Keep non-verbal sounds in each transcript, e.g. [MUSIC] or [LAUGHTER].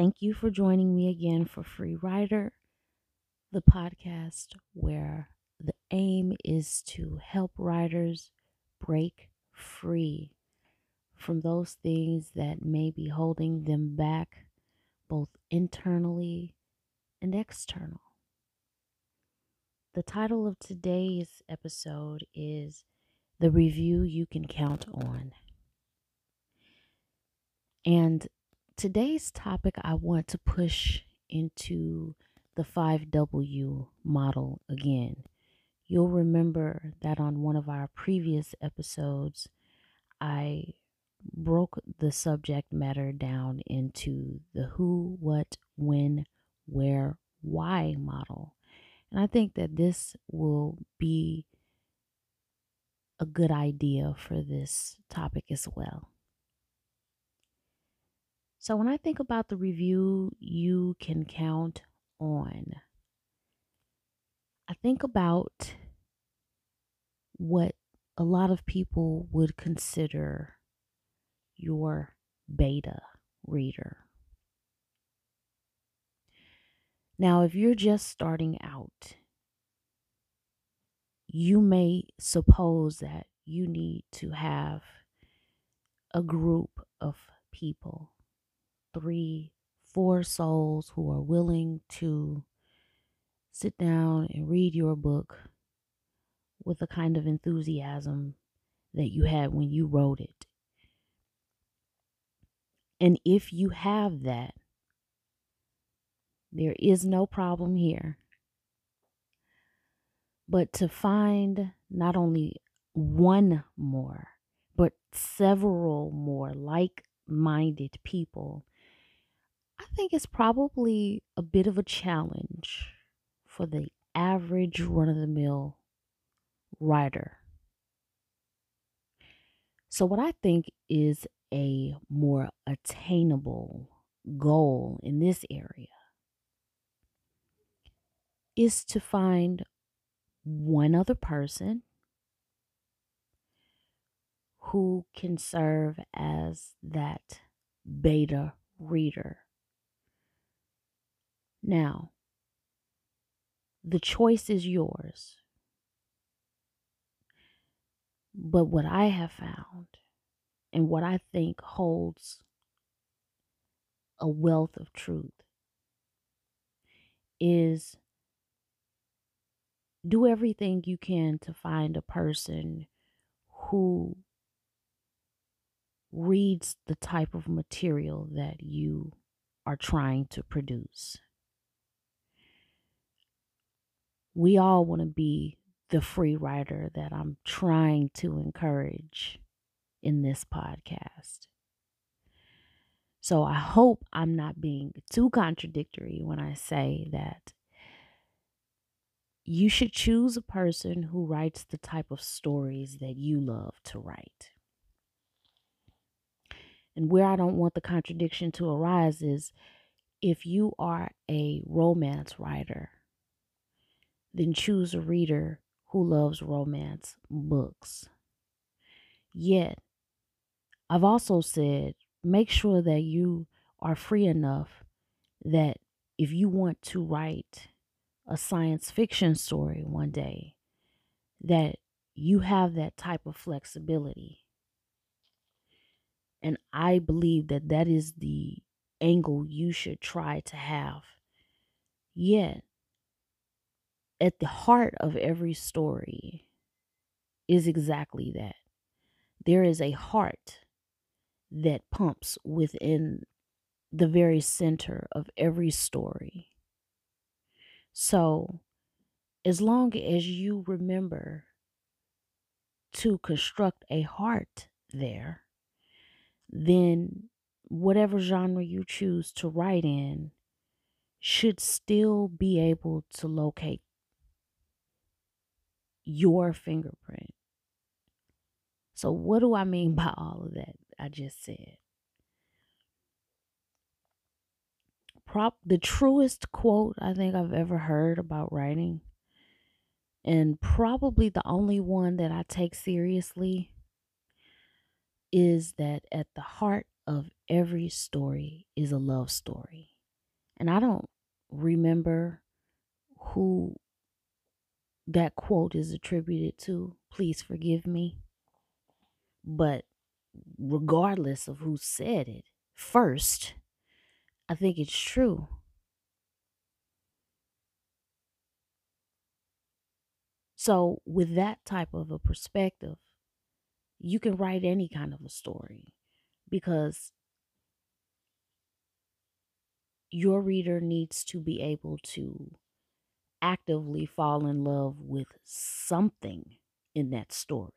Thank you for joining me again for Free Writer, the podcast where the aim is to help writers break free from those things that may be holding them back, both internally and external. The title of today's episode is The Review You Can Count On. And today's topic, I want to push into the 5W model again. You'll remember that on one of our previous episodes, I broke the subject matter down into the who, what, when, where, why model. And I think that this will be a good idea for this topic as well. So, when I think about the review you can count on, I think about what a lot of people would consider your beta reader. Now, if you're just starting out, you may suppose that you need to have a group of people, three, four souls who are willing to sit down and read your book with the kind of enthusiasm that you had when you wrote it. And if you have that, there is no problem here. But to find not only one more, but several more like minded people, think it's probably a bit of a challenge for the average run of the mill writer. So, what I think is a more attainable goal in this area is to find one other person who can serve as that beta reader. Now, the choice is yours. But what I have found and what I think holds a wealth of truth is do everything you can to find a person who reads the type of material that you are trying to produce. We all want to be the free writer that I'm trying to encourage in this podcast. So I hope I'm not being too contradictory when I say that you should choose a person who writes the type of stories that you love to write. And where I don't want the contradiction to arise is if you are a romance writer, then choose a reader who loves romance books. Yet, I've also said make sure that you are free enough that if you want to write a science fiction story one day, that you have that type of flexibility. And I believe that that is the angle you should try to have. Yet, at the heart of every story is exactly that there is a heart that pumps within the very center of every story. So, as long as you remember to construct a heart there, then whatever genre you choose to write in should still be able to locate your fingerprint. So, what do I mean by all of that I just said? Prop the truest quote I think I've ever heard about writing, and probably the only one that I take seriously, is that at the heart of every story is a love story. And I don't remember who that quote is attributed to. Please forgive me. But regardless of who said it first, I think it's true. So, with that type of a perspective, you can write any kind of a story because your reader needs to be able to actively fall in love with something in that story.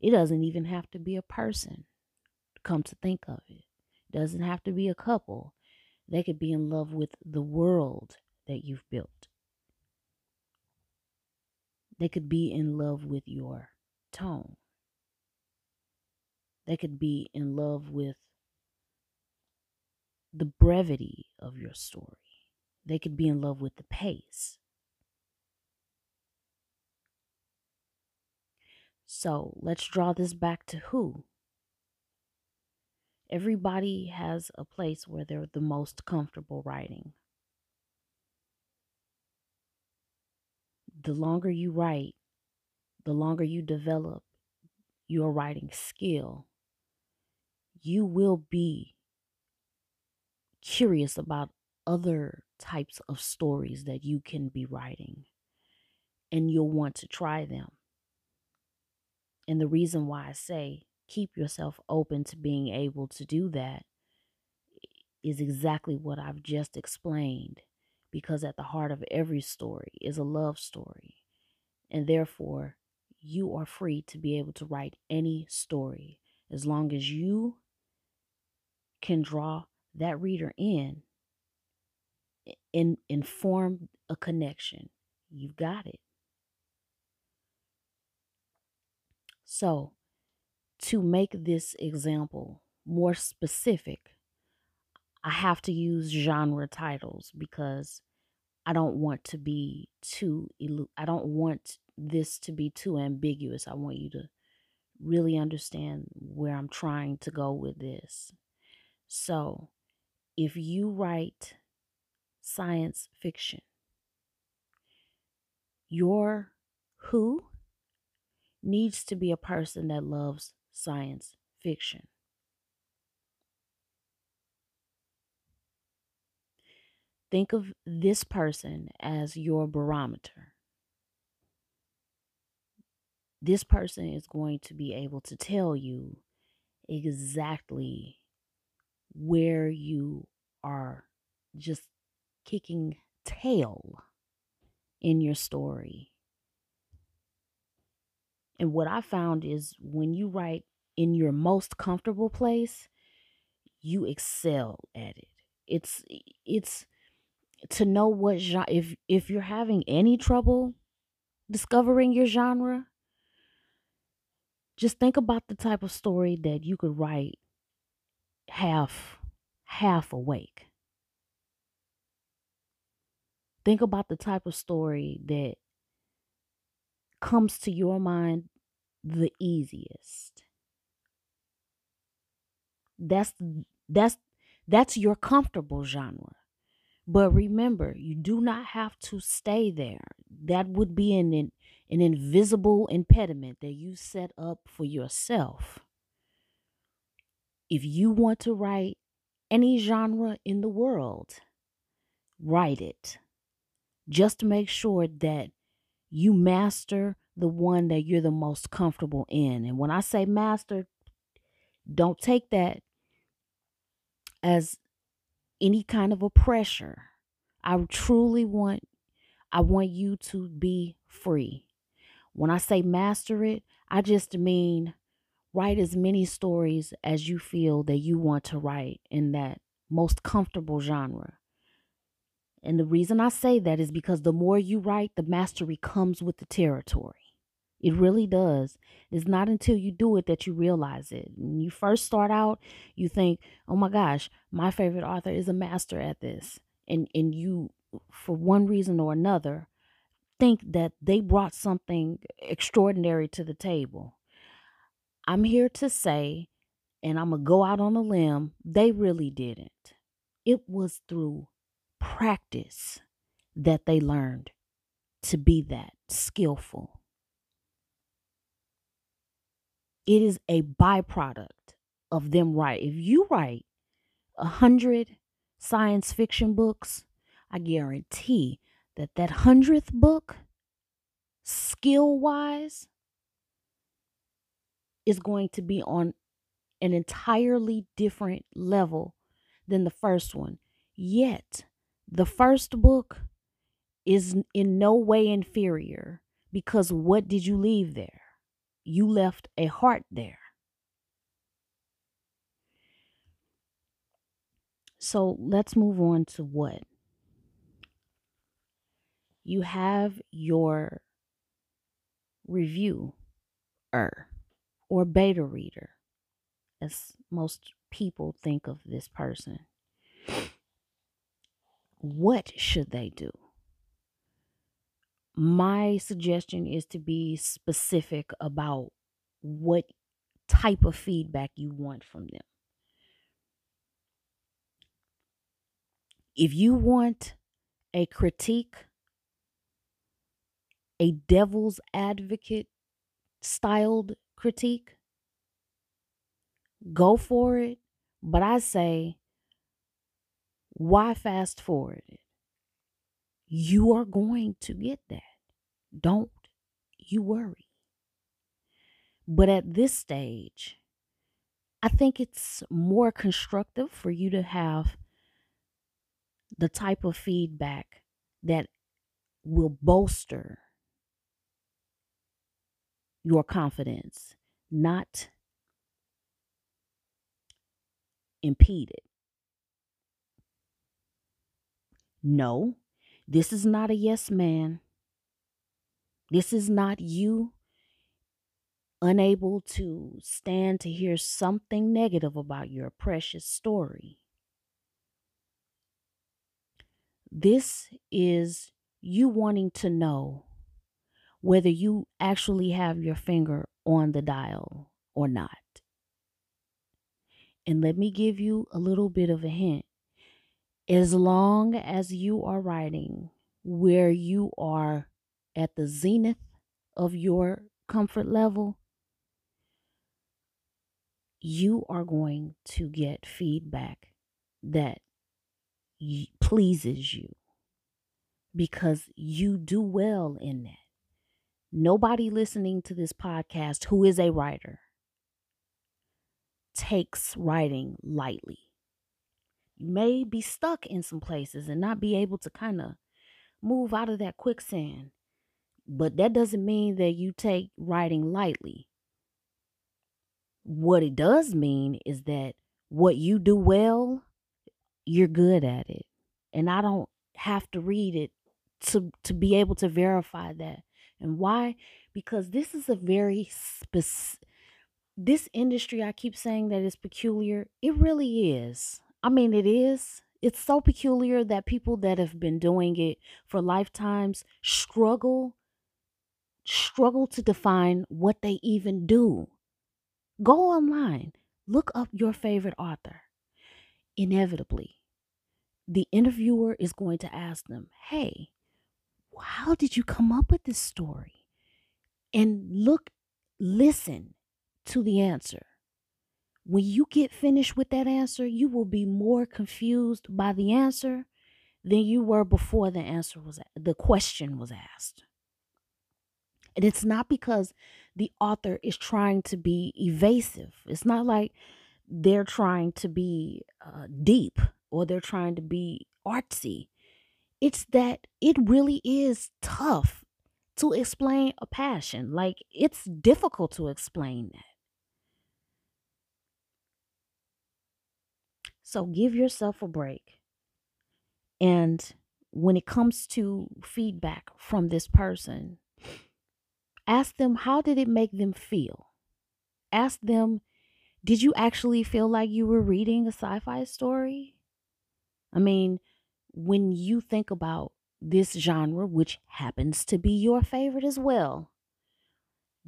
It doesn't even have to be a person, come to think of it. It doesn't have to be a couple. They could be in love with the world that you've built. They could be in love with your tone. They could be in love with the brevity of your story. They could be in love with the pace. So let's draw this back to who? Everybody has a place where they're the most comfortable writing. The longer you write, the longer you develop your writing skill, you will be curious about other types of stories that you can be writing, and you'll want to try them. And the reason why I say keep yourself open to being able to do that is exactly what I've just explained. Because at the heart of every story is a love story. And therefore, you are free to be able to write any story as long as you can draw that reader in and, and form a connection. You've got it. So, to make this example more specific, I have to use genre titles because I don't want to be too I don't want this to be too ambiguous. I want you to really understand where I'm trying to go with this. So, if you write science fiction, your who needs to be a person that loves science fiction. Think of this person as your barometer. This person is going to be able to tell you exactly where you are just kicking tail in your story and what I found is when you write in your most comfortable place, you excel at it. It's it's to know what genre if if you're having any trouble discovering your genre, just think about the type of story that you could write half half awake. Think about the type of story that comes to your mind the easiest. That's that's that's your comfortable genre. But remember, you do not have to stay there. That would be an an invisible impediment that you set up for yourself. If you want to write any genre in the world, write it. Just make sure that you master the one that you're the most comfortable in. And when I say master, don't take that as any kind of a pressure. I truly want I want you to be free. When I say master it, I just mean write as many stories as you feel that you want to write in that most comfortable genre. And the reason I say that is because the more you write, the mastery comes with the territory. It really does. It's not until you do it that you realize it. When you first start out, you think, "Oh my gosh, my favorite author is a master at this." And and you for one reason or another think that they brought something extraordinary to the table. I'm here to say and I'm going to go out on a limb, they really didn't. It was through practice that they learned to be that skillful. It is a byproduct of them write. If you write a hundred science fiction books, I guarantee that that hundredth book, skill wise, is going to be on an entirely different level than the first one. Yet, the first book is in no way inferior because what did you leave there? You left a heart there. So let's move on to what? You have your review er or beta reader, as most people think of this person. What should they do? My suggestion is to be specific about what type of feedback you want from them. If you want a critique, a devil's advocate styled critique, go for it. But I say, why fast forward it? You are going to get that. Don't you worry. But at this stage, I think it's more constructive for you to have the type of feedback that will bolster your confidence, not impede it. No, this is not a yes man. This is not you unable to stand to hear something negative about your precious story. This is you wanting to know whether you actually have your finger on the dial or not. And let me give you a little bit of a hint. As long as you are writing where you are at the zenith of your comfort level, you are going to get feedback that pleases you because you do well in that. Nobody listening to this podcast who is a writer takes writing lightly. May be stuck in some places and not be able to kind of move out of that quicksand, but that doesn't mean that you take writing lightly. What it does mean is that what you do well you're good at it. And I don't have to read it to to be able to verify that. And why? Because this is a very specific this industry I keep saying that is peculiar. It really is. I mean it is. It's so peculiar that people that have been doing it for lifetimes struggle struggle to define what they even do. Go online, look up your favorite author inevitably, the interviewer is going to ask them, Hey, how did you come up with this story? And look, listen to the answer. When you get finished with that answer, you will be more confused by the answer than you were before the answer was the question was asked. And it's not because the author is trying to be evasive. It's not like they're trying to be uh, deep or they're trying to be artsy. It's that it really is tough to explain a passion. Like, it's difficult to explain that. So, give yourself a break. And when it comes to feedback from this person, ask them how did it make them feel? Ask them did you actually feel like you were reading a sci fi story? I mean, when you think about this genre, which happens to be your favorite as well,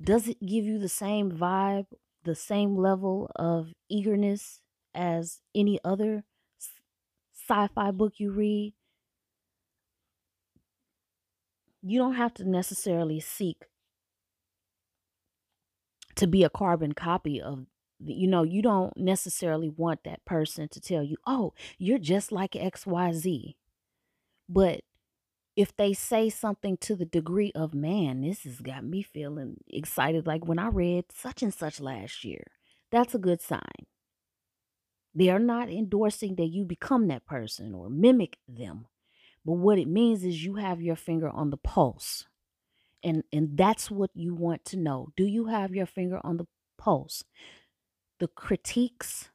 does it give you the same vibe, the same level of eagerness as any other sci fi book you read, you don't have to necessarily seek to be a carbon copy of you know you don't necessarily want that person to tell you oh you're just like xyz but if they say something to the degree of man this has got me feeling excited like when i read such and such last year that's a good sign they are not endorsing that you become that person or mimic them but what it means is you have your finger on the pulse and and that's what you want to know. Do you have your finger on the pulse? The critiques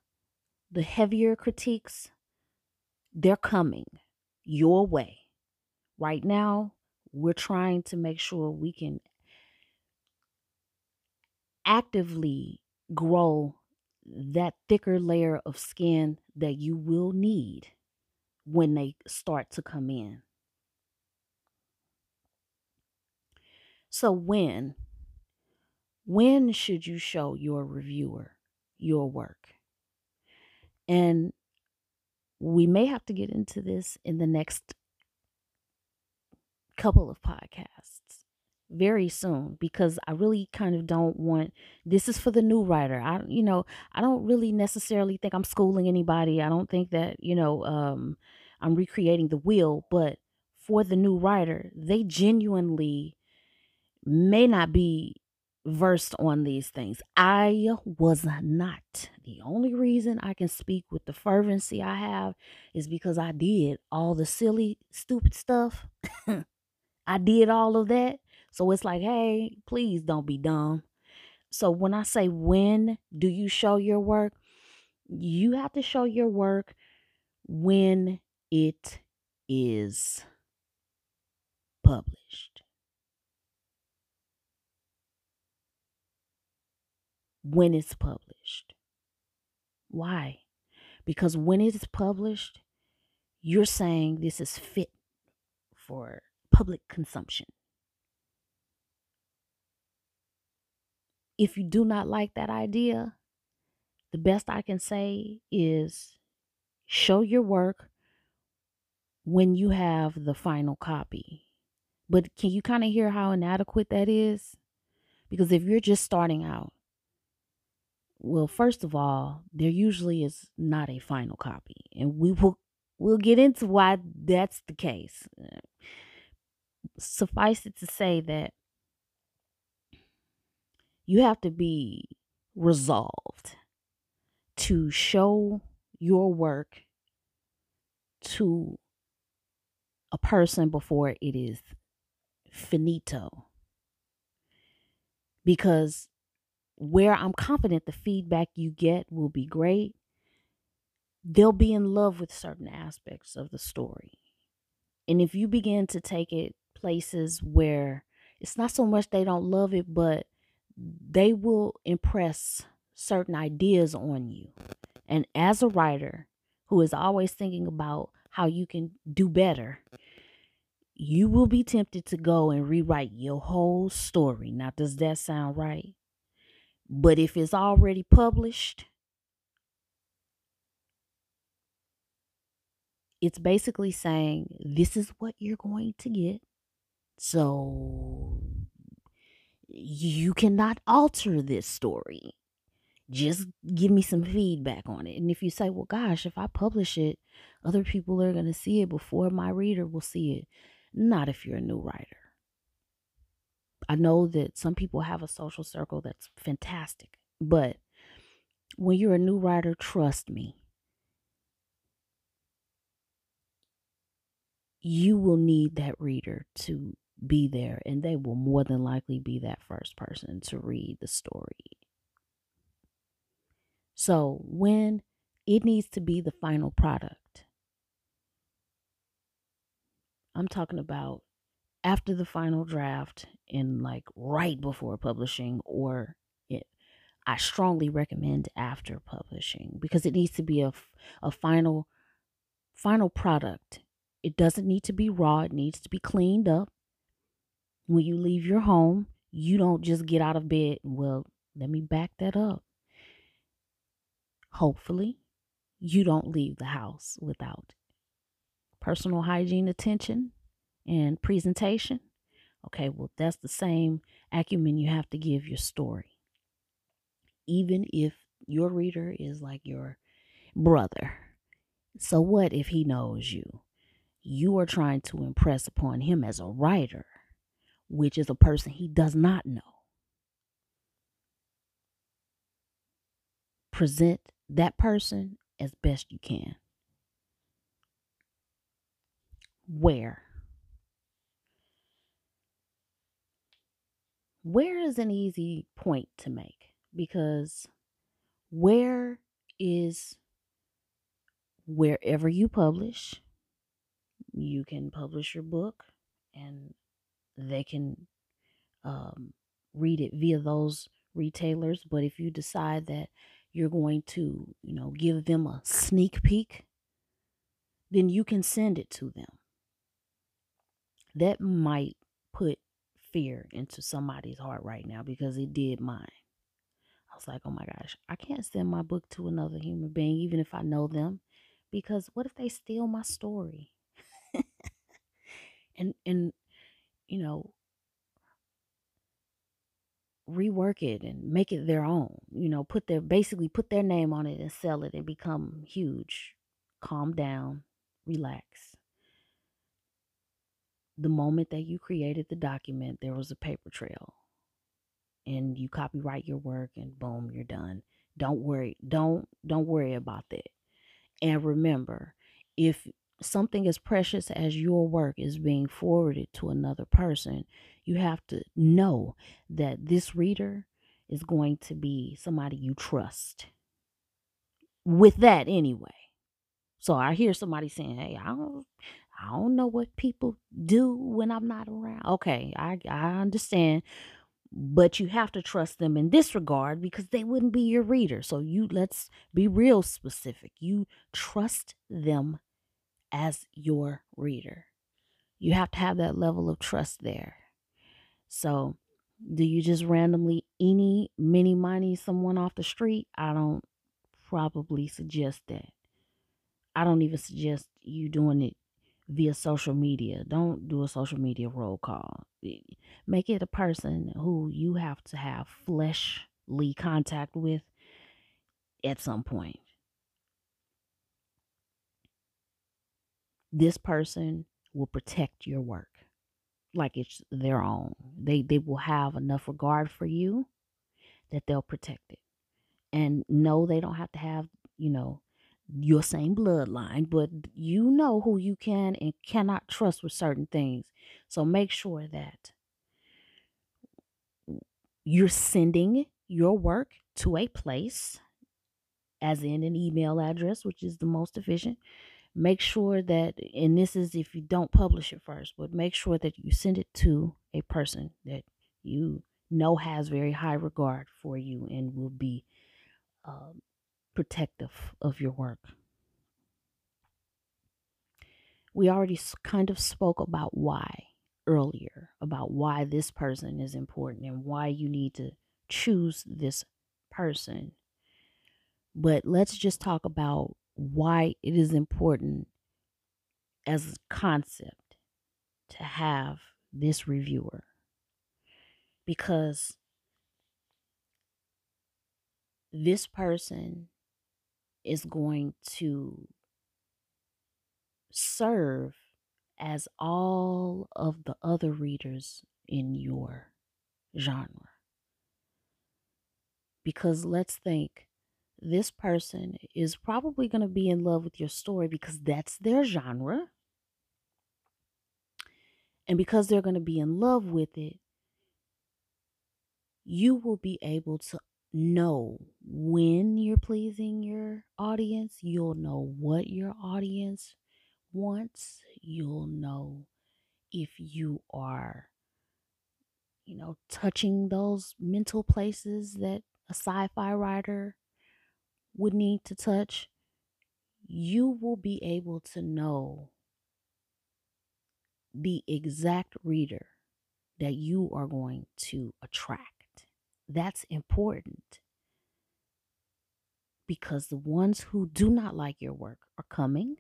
the heavier critiques they're coming your way. Right now we're trying to make sure we can actively grow that thicker layer of skin that you will need when they start to come in So when when should you show your reviewer your work? And we may have to get into this in the next couple of podcasts very soon because I really kind of don't want this is for the new writer. I you know, I don't really necessarily think I'm schooling anybody. I don't think that, you know, um I'm recreating the wheel, but for the new writer, they genuinely may not be versed on these things. I was not. The only reason I can speak with the fervency I have is because I did all the silly, stupid stuff. [LAUGHS] I did all of that. So it's like, hey, please don't be dumb. So when I say when do you show your work, you have to show your work when it is published. when it's published. Why? Because when it is published, you're saying this is fit for public consumption. If you do not like that idea, the best I can say is show your work when you have the final copy. But can you kind of hear how inadequate that is? Because if you're just starting out, well, first of all, there usually is not a final copy, and we will we'll get into why that's the case. Suffice it to say that you have to be resolved to show your work to a person before it is finito. Because where I'm confident the feedback you get will be great, they'll be in love with certain aspects of the story. And if you begin to take it places where it's not so much they don't love it, but they will impress certain ideas on you. And as a writer who is always thinking about how you can do better, you will be tempted to go and rewrite your whole story. Now, does that sound right? But if it's already published, it's basically saying this is what you're going to get. So you cannot alter this story. Just give me some feedback on it. And if you say, well, gosh, if I publish it, other people are going to see it before my reader will see it. Not if you're a new writer. I know that some people have a social circle that's fantastic, but when you're a new writer, trust me, you will need that reader to be there, and they will more than likely be that first person to read the story. So, when it needs to be the final product, I'm talking about after the final draft and like right before publishing or it I strongly recommend after publishing because it needs to be a, a final final product. It doesn't need to be raw, it needs to be cleaned up. When you leave your home, you don't just get out of bed, well, let me back that up. Hopefully, you don't leave the house without personal hygiene attention and presentation. Okay, well, that's the same acumen you have to give your story. Even if your reader is like your brother. So, what if he knows you? You are trying to impress upon him as a writer, which is a person he does not know. Present that person as best you can. Where? Where is an easy point to make because where is wherever you publish, you can publish your book and they can um, read it via those retailers. But if you decide that you're going to, you know, give them a sneak peek, then you can send it to them. That might put fear into somebody's heart right now because it did mine. I was like, oh my gosh, I can't send my book to another human being, even if I know them, because what if they steal my story? [LAUGHS] and and you know, rework it and make it their own. You know, put their basically put their name on it and sell it and become huge. Calm down, relax. The moment that you created the document, there was a paper trail and you copyright your work and boom you're done don't worry don't don't worry about that and remember if something as precious as your work is being forwarded to another person you have to know that this reader is going to be somebody you trust with that anyway so i hear somebody saying hey i don't i don't know what people do when i'm not around okay i i understand but you have to trust them in this regard because they wouldn't be your reader. So you let's be real specific. You trust them as your reader. You have to have that level of trust there. So do you just randomly any mini money someone off the street? I don't probably suggest that. I don't even suggest you doing it via social media. Don't do a social media roll call. Make it a person who you have to have fleshly contact with at some point. This person will protect your work like it's their own. They they will have enough regard for you that they'll protect it. And no, they don't have to have, you know, your same bloodline, but you know who you can and cannot trust with certain things. So make sure that you're sending your work to a place, as in an email address, which is the most efficient. Make sure that, and this is if you don't publish it first, but make sure that you send it to a person that you know has very high regard for you and will be um, protective of your work. We already kind of spoke about why earlier, about why this person is important and why you need to choose this person. But let's just talk about why it is important as a concept to have this reviewer. Because this person is going to serve as all of the other readers in your genre. Because let's think this person is probably going to be in love with your story because that's their genre. And because they're going to be in love with it, you will be able to know when you're pleasing your audience. You'll know what your audience wants. You'll know if you are, you know, touching those mental places that a sci fi writer would need to touch. You will be able to know the exact reader that you are going to attract. That's important because the ones who do not like your work are coming.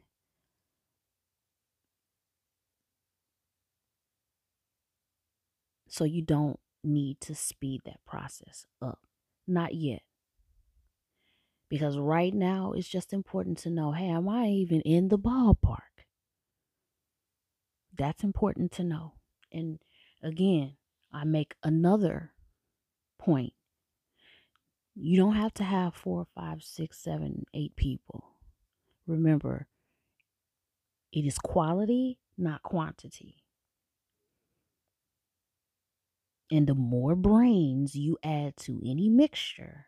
So you don't need to speed that process up. Not yet. Because right now it's just important to know hey, am I even in the ballpark? That's important to know. And again, I make another point. You don't have to have four, five, six, seven, eight people. Remember, it is quality, not quantity. And the more brains you add to any mixture,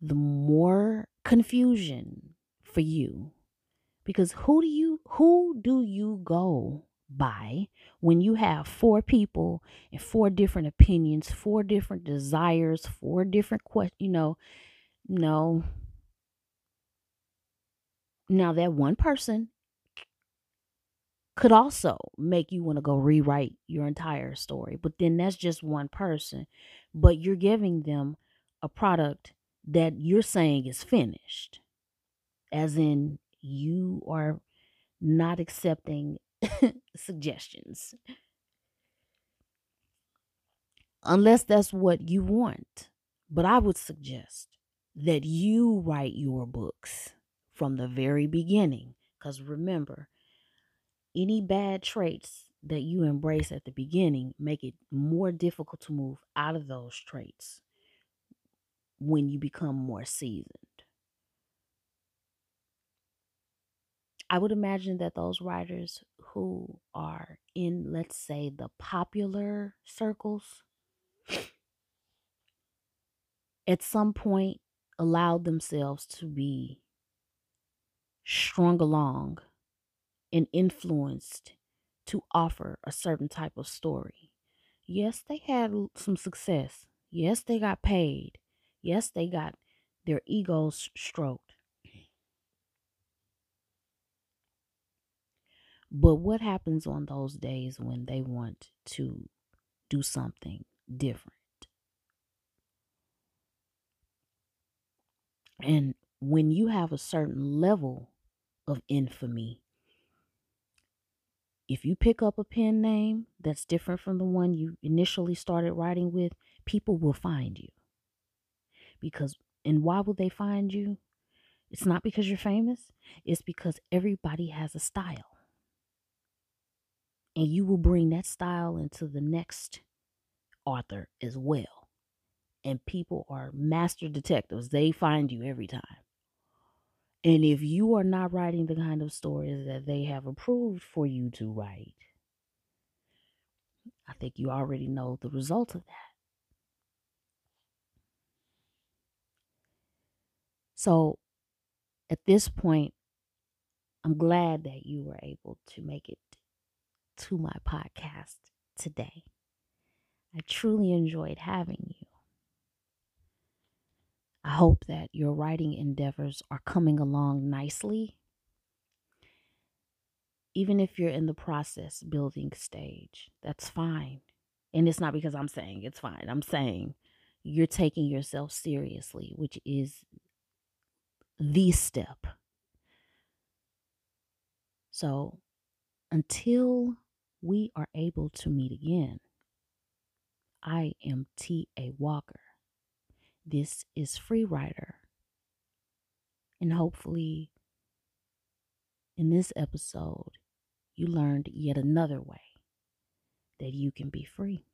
the more confusion for you. Because who do you who do you go by when you have four people and four different opinions, four different desires, four different questions, you know, no. Now that one person could also make you want to go rewrite your entire story, but then that's just one person. But you're giving them a product that you're saying is finished. As in you are not accepting [LAUGHS] suggestions. Unless that's what you want. But I would suggest that you write your books from the very beginning. Because remember, any bad traits that you embrace at the beginning make it more difficult to move out of those traits when you become more seasoned. I would imagine that those writers who are in, let's say, the popular circles at some point allowed themselves to be strung along and influenced to offer a certain type of story. Yes, they had some success. Yes, they got paid. Yes, they got their egos stroked. But what happens on those days when they want to do something different? And when you have a certain level of infamy, if you pick up a pen name that's different from the one you initially started writing with, people will find you. Because, and why will they find you? It's not because you're famous, it's because everybody has a style and you will bring that style into the next author as well. And people are master detectives, they find you every time. And if you are not writing the kind of stories that they have approved for you to write, I think you already know the result of that. So at this point, I'm glad that you were able to make it to my podcast today. I truly enjoyed having you. I hope that your writing endeavors are coming along nicely. Even if you're in the process building stage, that's fine. And it's not because I'm saying it's fine. I'm saying you're taking yourself seriously, which is the step. So until we are able to meet again. I am T.A. Walker. This is Free Writer. And hopefully, in this episode, you learned yet another way that you can be free.